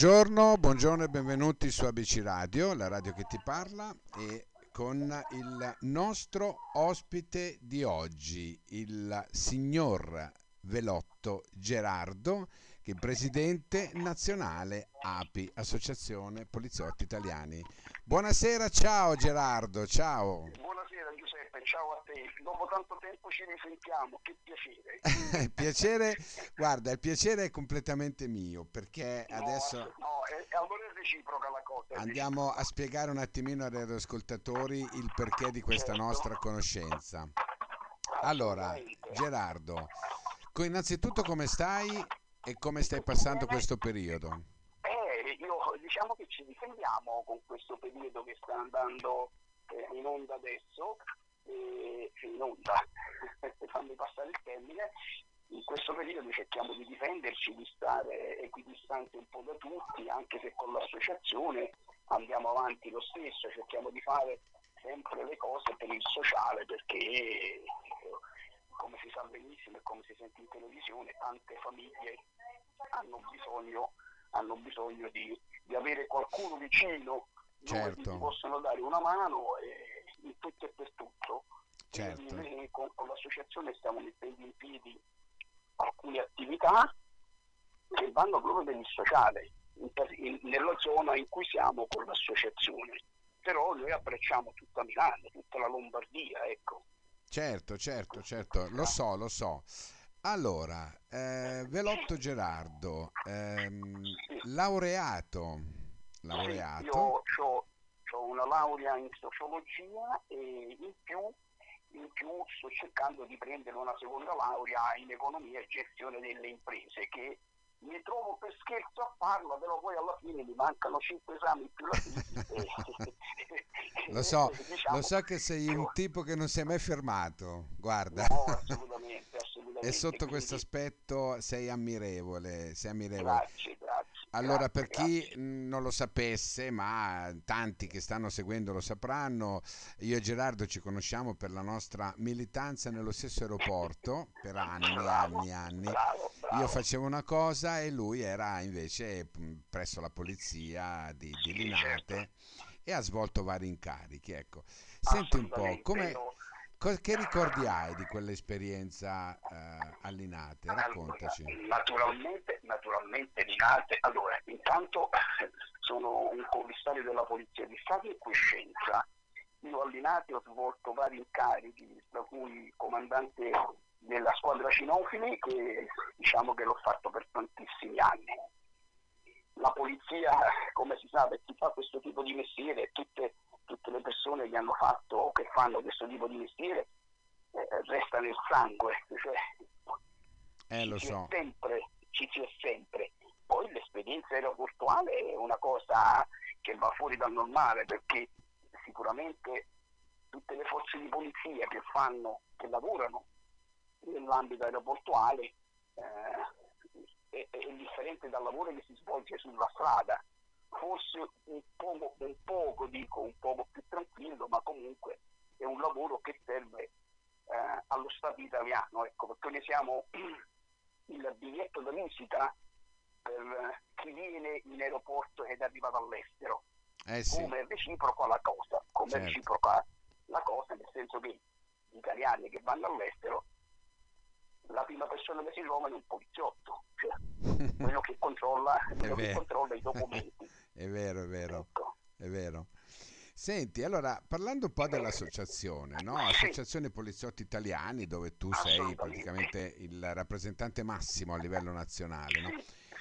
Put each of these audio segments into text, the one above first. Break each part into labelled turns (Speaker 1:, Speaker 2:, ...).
Speaker 1: Buongiorno, buongiorno e benvenuti su ABC Radio, la radio che ti parla e con il nostro ospite di oggi, il signor Velotto Gerardo, che è presidente nazionale API, Associazione Poliziotti Italiani. Buonasera, ciao Gerardo, ciao.
Speaker 2: Buonasera Giuseppe, ciao a te. Dopo tanto tempo ci risentiamo, che piacere.
Speaker 1: piacere, guarda, il piacere è completamente mio perché
Speaker 2: No,
Speaker 1: adesso
Speaker 2: No, è, allora è reciproca la cosa.
Speaker 1: andiamo a spiegare un attimino ai radioascoltatori il perché di questa
Speaker 2: Certo.
Speaker 1: nostra conoscenza. Allora. Gerardo, innanzitutto come stai e come stai passando questo periodo?
Speaker 2: Eh, io diciamo che ci difendiamo con questo periodo che sta andando eh, in onda adesso, eh, in onda, fammi passare il termine, in questo periodo cerchiamo di difenderci, di stare equidistanti un po' da tutti, anche se con l'associazione andiamo avanti lo stesso, cerchiamo di fare sempre le cose per il sociale perché come si sa benissimo e come si sente in televisione, tante famiglie hanno bisogno, hanno bisogno di, di avere qualcuno vicino dove
Speaker 1: Certo.
Speaker 2: gli possono dare una mano e, in tutto e per tutto.
Speaker 1: Certo.
Speaker 2: Quindi noi con, con l'associazione stiamo mettendo in piedi alcune attività che vanno proprio il sociale, in in- nella zona in cui siamo con l'associazione. Però noi abbracciamo tutta Milano, tutta la Lombardia, ecco.
Speaker 1: Certo, certo, certo, lo so, lo so. Allora, eh, Velotto Gerardo, ehm, laureato, laureato,
Speaker 2: Sì, io ho una laurea in sociologia e in più, in più sto cercando di prendere una seconda laurea in economia e gestione delle imprese che mi trovo per scherzo a farla, però poi alla fine mi mancano cinque esami più la
Speaker 1: lo so,
Speaker 2: diciamo,
Speaker 1: lo so che sei un tipo che non si è mai fermato, guarda.
Speaker 2: No, assolutamente, assolutamente.
Speaker 1: E sotto
Speaker 2: quindi-
Speaker 1: questo aspetto sei ammirevole, sei ammirevole.
Speaker 2: Grazie, grazie.
Speaker 1: Allora, per chi non lo sapesse, ma tanti che stanno seguendo lo sapranno, io e Gerardo ci conosciamo per la nostra militanza nello stesso aeroporto per anni,
Speaker 2: Bravo,
Speaker 1: anni, anni.
Speaker 2: bravo, bravo.
Speaker 1: Io facevo una cosa e lui era invece mh, presso la polizia di, di Linate
Speaker 2: certo.
Speaker 1: e ha svolto vari incarichi. Ecco. Senti un po', come, che ricordi hai di quell'esperienza eh, a Linate? Raccontaci.
Speaker 2: Allora, naturalmente, naturalmente Linate, allora, intanto eh, sono un commissario della Polizia di Stato in quiescenza. Io a Linate ho svolto vari incarichi, tra cui comandante della squadra cinofili, che diciamo che l'ho fatto per tantissimi anni. La polizia, come si sa, per chi fa questo tipo di mestiere, tutte, tutte le persone che hanno fatto o che fanno questo tipo di mestiere, eh, resta nel sangue. Cioè,
Speaker 1: Eh, lo so.
Speaker 2: sempre, ci si è sempre. Poi l'esperienza aeroportuale è una cosa che va fuori dal normale perché sicuramente tutte le forze di polizia che fanno, che lavorano nell'ambito aeroportuale eh, è, è differente dal lavoro che si svolge sulla strada. Forse un poco, un poco, dico, un poco più tranquillo, ma comunque è un lavoro che serve eh, allo Stato italiano, ecco, perché noi siamo il biglietto da visita per eh, chi viene in aeroporto ed è arrivato all'estero.
Speaker 1: Eh sì,
Speaker 2: Come è reciproca la cosa, come
Speaker 1: Certo.
Speaker 2: reciproca la cosa, nel senso che gli italiani che vanno all'estero, la prima persona che si trova è un poliziotto, cioè quello che controlla, quello che controlla i documenti.
Speaker 1: È vero, è vero,
Speaker 2: Ecco.
Speaker 1: è vero. Senti, allora, parlando un po' dell'associazione, no? Associazione Poliziotti Italiani, dove tu sei praticamente il rappresentante massimo a livello nazionale, no?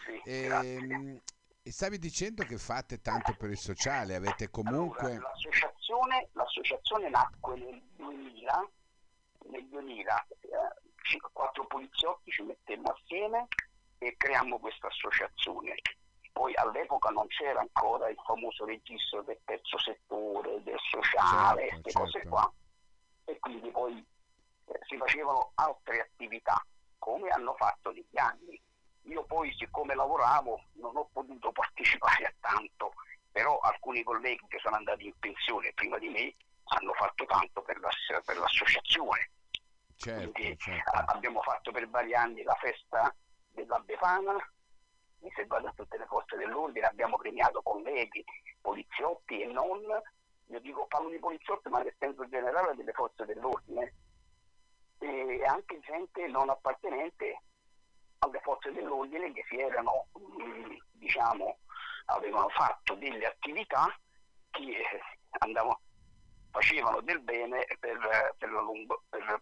Speaker 2: Sì,
Speaker 1: E, e stavi dicendo che fate tanto per il sociale, avete
Speaker 2: Allora,
Speaker 1: comunque...
Speaker 2: l'associazione, l'associazione nacque nel 2000, nel 2000 eh, quattro poliziotti ci mettemmo assieme e creammo questa associazione. Poi all'epoca non c'era ancora il famoso registro del terzo settore, del sociale,
Speaker 1: Certo,
Speaker 2: queste cose
Speaker 1: certo.
Speaker 2: qua. E quindi poi eh, si facevano altre attività, come hanno fatto negli anni. Io poi, siccome lavoravo, non ho potuto partecipare a tanto, però alcuni colleghi che sono andati in pensione prima di me hanno fatto tanto per, l'ass- per l'associazione.
Speaker 1: Certo,
Speaker 2: Quindi
Speaker 1: certo.
Speaker 2: a- abbiamo fatto per vari anni la festa della Befana, se vado a tutte le forze dell'ordine abbiamo premiato colleghi, poliziotti e non, io dico parlo di poliziotti ma nel senso generale delle forze dell'ordine, e anche gente non appartenente alle forze dell'ordine che si erano, mm, diciamo, avevano fatto delle attività che andavano, facevano del bene per, per, lungo, per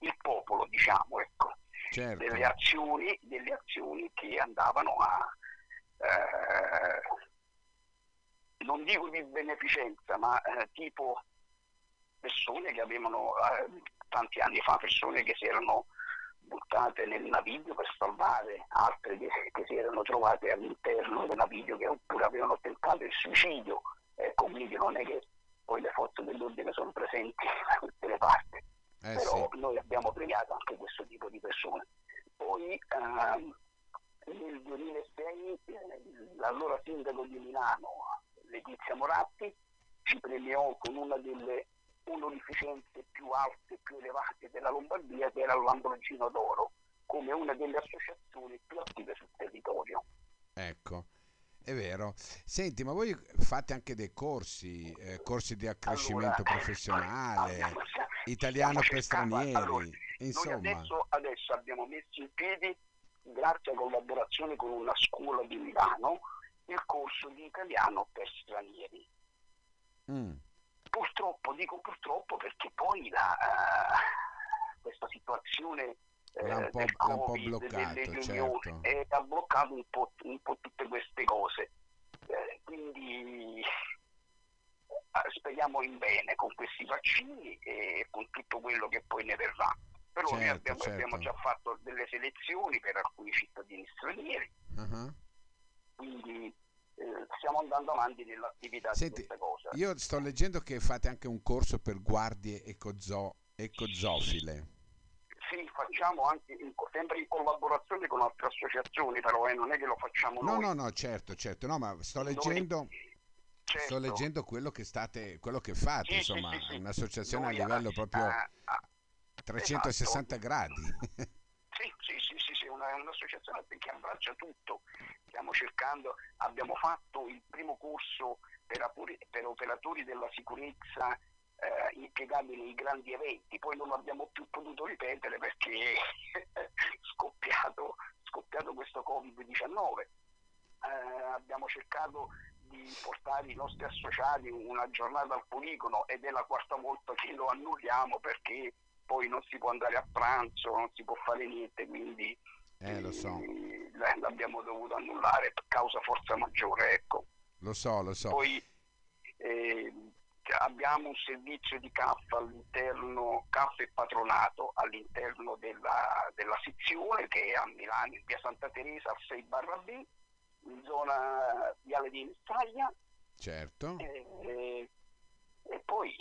Speaker 2: il popolo, diciamo, ecco. Certo. Delle, azioni, delle azioni che andavano a eh, non dico di beneficenza, ma eh, tipo persone che avevano eh, tanti anni fa, persone che si erano buttate nel naviglio per salvare, altre che, che si erano trovate all'interno del naviglio che oppure avevano tentato il suicidio. Ecco, quindi non è che poi le forze dell'ordine sono presenti da tutte le parti. Eh Però sì. noi abbiamo premiato anche questo tipo di persone. Poi ehm, nel 2006 eh, l'allora sindaco di Milano, Letizia Moratti, ci premiò con una delle onorificenze più alte e più elevate della Lombardia, che era l'Ambroncino d'Oro, come una delle associazioni più attive sul territorio.
Speaker 1: Ecco. È vero. Senti, ma voi fate anche dei corsi, eh, corsi di accrescimento allora, professionale, abbiamo, italiano per stranieri, allora, insomma.
Speaker 2: Adesso, adesso, abbiamo messo in piedi, grazie a collaborazione con una scuola di Milano, il corso di italiano per stranieri. Mm. Purtroppo, dico purtroppo perché poi la, uh, questa situazione
Speaker 1: l'ha un po', del COVID, po bloccato, delle certo.
Speaker 2: e ha bloccato un po', un po', tutte queste cose. Eh, quindi eh, speriamo in bene con questi vaccini e con tutto quello che poi ne verrà. Però certo, noi abbiamo, certo. abbiamo, già fatto delle selezioni per alcuni cittadini stranieri, uh-huh. quindi eh, stiamo andando avanti nell'attività Senti, di queste cose.
Speaker 1: Io sto leggendo che fate anche un corso per guardie ecozo- ecozofile.
Speaker 2: Sì, facciamo anche in, sempre in collaborazione con altre associazioni, però eh, non è che lo facciamo
Speaker 1: no,
Speaker 2: noi.
Speaker 1: No, no, certo, certo, no, ma sto leggendo... Certo. Sto leggendo quello che state, quello che fate, sì, insomma, sì, sì, un'associazione noi, a livello proprio a, a 360 esatto. gradi.
Speaker 2: Sì, sì, sì, sì, sì una, un'associazione che abbraccia tutto. Stiamo cercando, abbiamo fatto il primo corso per, per operatori della sicurezza eh, impiegabili nei grandi eventi, poi non abbiamo più potuto ripetere perché è scoppiato, scoppiato questo Covid-19. Eh, abbiamo cercato di portare i nostri associati una giornata al poligono ed è la quarta volta che lo annulliamo perché poi non si può andare a pranzo, non si può fare niente, quindi
Speaker 1: eh, lo so.
Speaker 2: eh, l'abbiamo dovuto annullare per causa forza maggiore. Ecco.
Speaker 1: Lo so, lo so.
Speaker 2: Poi, eh, abbiamo un servizio di CAF all'interno, CAF e patronato all'interno della, della sezione che è a Milano in via Santa Teresa al 6 barra B, in zona Viale di Mestaglia.
Speaker 1: Certo.
Speaker 2: E, e, e poi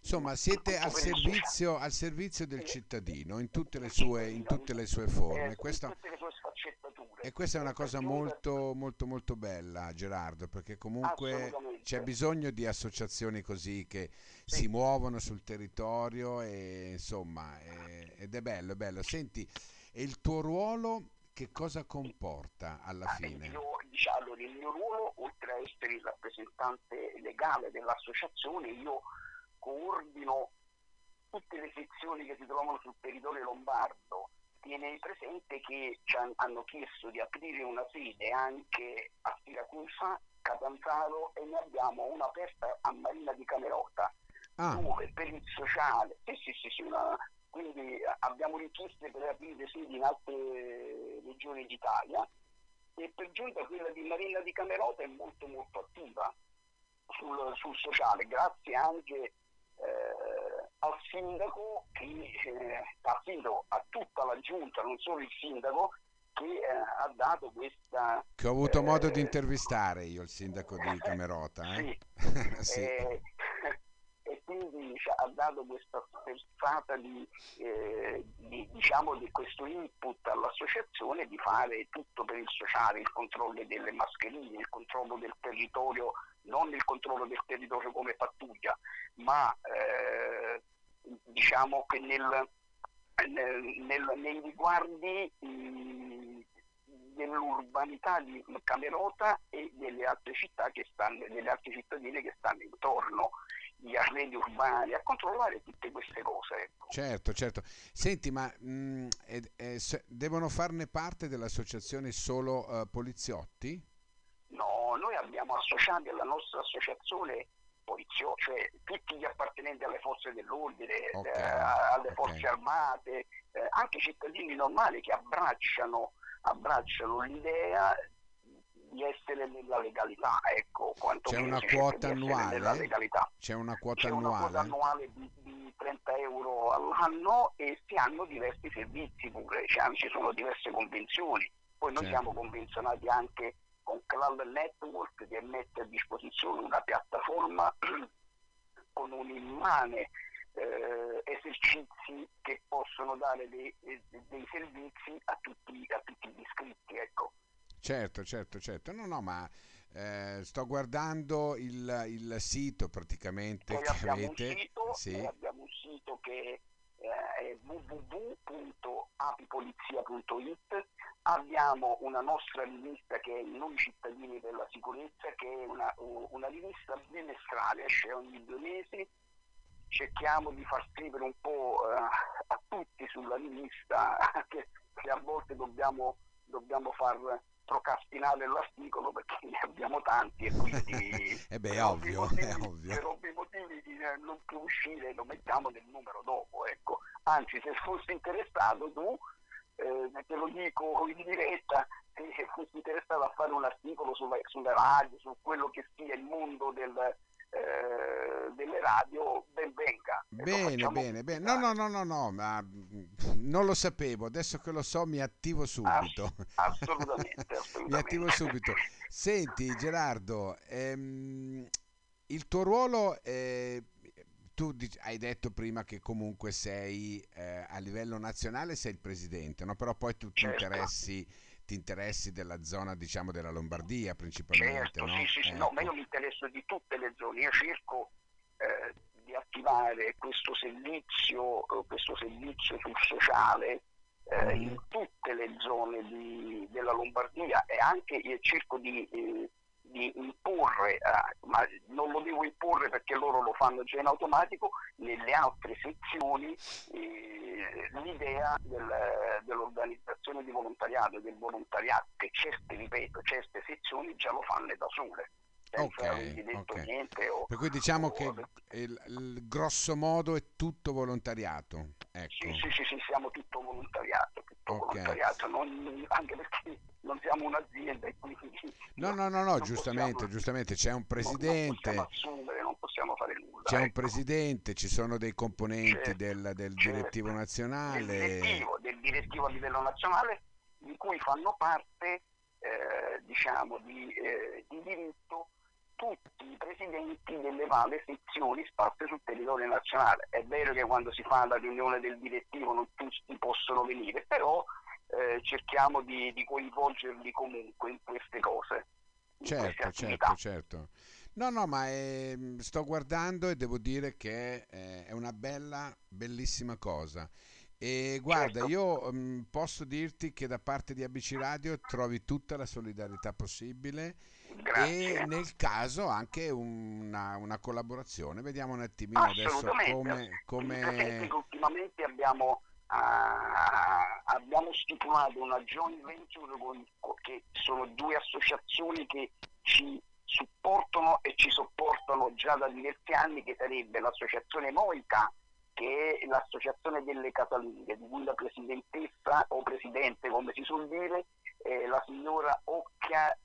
Speaker 1: Insomma, siete al servizio, al servizio, del cittadino in tutte le sue, in tutte le sue forme.
Speaker 2: Eh,
Speaker 1: questa, e questa è una cosa molto, molto, molto bella, Gerardo, perché comunque c'è bisogno di associazioni così che si muovono sul territorio e insomma, è, ed è bello, è bello. Senti, e il tuo ruolo che cosa comporta alla ah, fine?
Speaker 2: Io, diciamo, il mio ruolo, oltre a essere il rappresentante legale dell'associazione, io coordino tutte le sezioni che si trovano sul territorio lombardo. Tiene presente che ci hanno chiesto di aprire una sede anche a Siracusa, Catanzaro e ne abbiamo una aperta a Marina di Camerota, ah. dove per il sociale, sì, sì, sì, sì una, quindi abbiamo richieste per aprire sedi in altre regioni d'Italia e per giunta quella di Marina di Camerota è molto molto attiva sul, sul sociale, grazie anche eh, al sindaco che eh, partito a tutta la giunta, non solo il sindaco, che eh, ha dato questa...
Speaker 1: Che ho avuto modo di intervistare io il sindaco di Camerota.
Speaker 2: Eh? Sì. sì. Quindi ha dato questa spezzata di, eh, di, diciamo, di questo input all'associazione di fare tutto per il sociale, il controllo delle mascherine, il controllo del territorio non il controllo del territorio come pattuglia, ma eh, diciamo che nel, nel, nel, nei riguardi dell'urbanità di Camerota e delle altre città che stanno, delle altre cittadine che stanno intorno, gli arredi urbani, a controllare tutte queste cose. Ecco.
Speaker 1: Certo, certo. Senti, ma mh, eh, eh, devono farne parte dell'associazione solo uh, poliziotti?
Speaker 2: No, noi abbiamo associati alla nostra associazione poliziotti, cioè tutti gli appartenenti alle forze dell'ordine, okay, eh, alle forze okay. armate, eh, anche cittadini normali che abbracciano, abbracciano l'idea di essere nella legalità, ecco, quanto
Speaker 1: C'è una quota annuale? C'è una quota
Speaker 2: C'è
Speaker 1: annuale?
Speaker 2: Una quota annuale di, di, 30 euro all'anno e si hanno diversi servizi pure, cioè, ci sono diverse convenzioni. Poi noi certo. siamo convenzionati anche con Cloud Network che mette a disposizione una piattaforma con un immane eh, esercizi che possono dare dei, dei servizi a tutti, a
Speaker 1: Certo, certo, certo. No, no, ma eh, sto guardando il, il sito praticamente
Speaker 2: Poi
Speaker 1: che avete.
Speaker 2: Un sito, sì. Abbiamo un sito che eh, è www.apipolizia.it abbiamo una nostra rivista che è Noi cittadini per la sicurezza che è una, una rivista bimestrale, esce ogni due mesi cerchiamo di far scrivere un po' eh, a tutti sulla rivista che, che a volte dobbiamo, dobbiamo far procrastinare l'articolo perché ne abbiamo tanti e quindi
Speaker 1: eh beh, ovvio,
Speaker 2: motivi,
Speaker 1: è ovvio.
Speaker 2: per ovvi motivi di non più uscire lo mettiamo nel numero dopo ecco. anzi se fossi interessato tu eh, te lo dico in diretta se fossi interessato a fare un articolo sulla, sulle radio su quello che sia il mondo del, eh, delle radio ben venga.
Speaker 1: Bene, bene, bene. No, no, no, no, no, ma non lo sapevo, adesso che lo so mi attivo subito.
Speaker 2: Ass- assolutamente, assolutamente.
Speaker 1: mi attivo subito. Senti Gerardo, ehm, il tuo ruolo, eh, tu hai detto prima che comunque sei eh, a livello nazionale sei il presidente, no? però poi tu ti certo. interessi ti interessi della zona diciamo della Lombardia principalmente
Speaker 2: certo,
Speaker 1: no?
Speaker 2: sì, sì, sì. no, ma io mi interesso di tutte le zone io cerco eh, di attivare questo servizio eh, questo servizio sul sociale eh, mm. in tutte le zone di, della Lombardia e anche cerco di eh, di imporre, eh, ma non lo devo imporre perché loro lo fanno già in automatico, nelle altre sezioni eh, l'idea del, dell'organizzazione di volontariato, del volontariato, che certe, ripeto, certe sezioni già lo fanno da sole.
Speaker 1: Okay, okay. O, per cui diciamo o, che il, il, grosso modo è tutto volontariato. Ecco.
Speaker 2: Sì, sì, sì, sì, siamo tutto volontariato, tutto okay. volontariato non, anche perché non siamo un'azienda quindi...
Speaker 1: No, no, no, no giustamente, possiamo, giustamente, c'è un presidente...
Speaker 2: Non, possiamo assumere, non possiamo fare nulla.
Speaker 1: C'è ecco. un presidente, ci sono dei componenti certo, del, del certo. direttivo nazionale...
Speaker 2: Del direttivo, del direttivo a livello nazionale di cui fanno parte, eh, diciamo, di, eh, di diritto tutti i presidenti delle varie sezioni sparse sul territorio nazionale. È vero che quando si fa la riunione del direttivo non tutti possono venire, però eh, cerchiamo di, di, coinvolgerli comunque in queste cose. In
Speaker 1: certo,
Speaker 2: queste
Speaker 1: certo, certo. No, no, ma è, ehm, sto guardando e devo dire che è una bella, bellissima cosa. E guarda, certo. io um, posso dirti che da parte di ABC Radio trovi tutta la solidarietà possibile
Speaker 2: Grazie.
Speaker 1: e nel caso anche una, una collaborazione. Vediamo un attimino adesso come... come...
Speaker 2: ultimamente abbiamo, uh, abbiamo stipulato una joint venture con, che sono due associazioni che ci supportano e ci sopportano già da diversi anni, che sarebbe l'associazione Moica che è l'associazione delle casalinghe, di cui la presidentessa o presidente, come si suol dire, è la signora Occhia,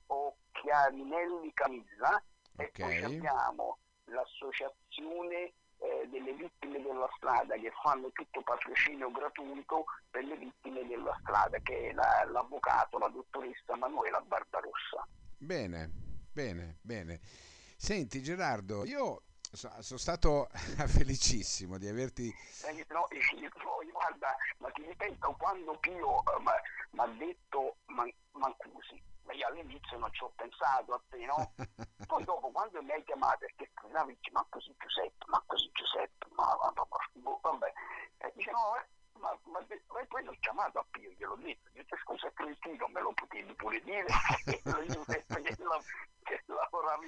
Speaker 2: Occhiarinelli Camilla okay. e poi abbiamo l'associazione eh, delle vittime della strada che fanno tutto patrocinio gratuito per le vittime della strada, che è la, l'avvocato, la dottoressa Manuela Barbarossa.
Speaker 1: Bene, bene, bene. Senti Gerardo, io sono stato felicissimo di averti.
Speaker 2: Eh, no, guarda, ma ti ripeto, quando Pio uh, mi ha detto man, Mancusi, ma io all'inizio non ci ho pensato a te, no? Poi dopo quando mi hai chiamato perché scrivevi ma così Giuseppe, ma così Giuseppe, ma, ma, ma, boh, vabbè, e dice no, eh, ma, ma, ma poi l'ho chiamato a Pio, gliel'ho detto, ho detto scusa Trentino, me lo potevi pure dire,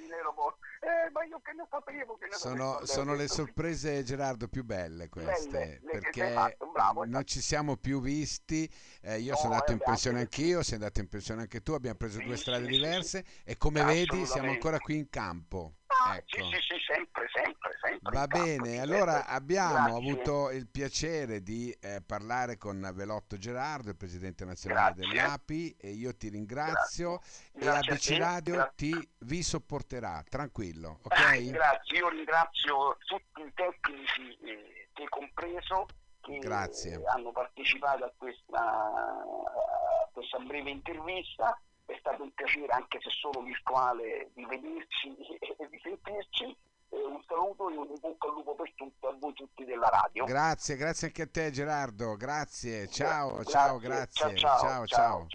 Speaker 2: in aeroporto, eh, ma io che ne sapevo che ne
Speaker 1: sono,
Speaker 2: sapevo.
Speaker 1: sono le sorprese Gerardo più belle queste,
Speaker 2: Belle,
Speaker 1: perché
Speaker 2: fatto, bravo,
Speaker 1: non
Speaker 2: esatto.
Speaker 1: ci siamo più visti, eh, io
Speaker 2: No,
Speaker 1: sono andato
Speaker 2: eh,
Speaker 1: in pensione
Speaker 2: anche
Speaker 1: anch'io, sei andato in pensione anche tu, abbiamo preso
Speaker 2: Sì,
Speaker 1: due
Speaker 2: sì,
Speaker 1: strade
Speaker 2: sì,
Speaker 1: diverse e come vedi siamo ancora qui in campo.
Speaker 2: Ah,
Speaker 1: Ecco.
Speaker 2: sì, sì, sì, sempre, sempre, sempre.
Speaker 1: Va bene, allora
Speaker 2: sempre.
Speaker 1: abbiamo
Speaker 2: Grazie.
Speaker 1: avuto il piacere di eh, parlare con Velotto Gerardo, il presidente nazionale
Speaker 2: Grazie.
Speaker 1: dell'API e io ti ringrazio e
Speaker 2: Grazie a
Speaker 1: ABC Radio ti vi sopporterà, tranquillo, ok?
Speaker 2: Grazie, io ringrazio tutti i tecnici, eh, te compreso, che
Speaker 1: Grazie.
Speaker 2: hanno partecipato a questa, a questa breve intervista. È stato un piacere, anche se solo virtuale, di vederci e di sentirci. Eh, un saluto e un in bocca al lupo per tutto, a voi tutti della radio.
Speaker 1: Grazie, grazie anche a te Gerardo, grazie, ciao,
Speaker 2: Grazie,
Speaker 1: ciao,
Speaker 2: ciao,
Speaker 1: grazie,
Speaker 2: ciao,
Speaker 1: ciao.
Speaker 2: ciao.
Speaker 1: ciao.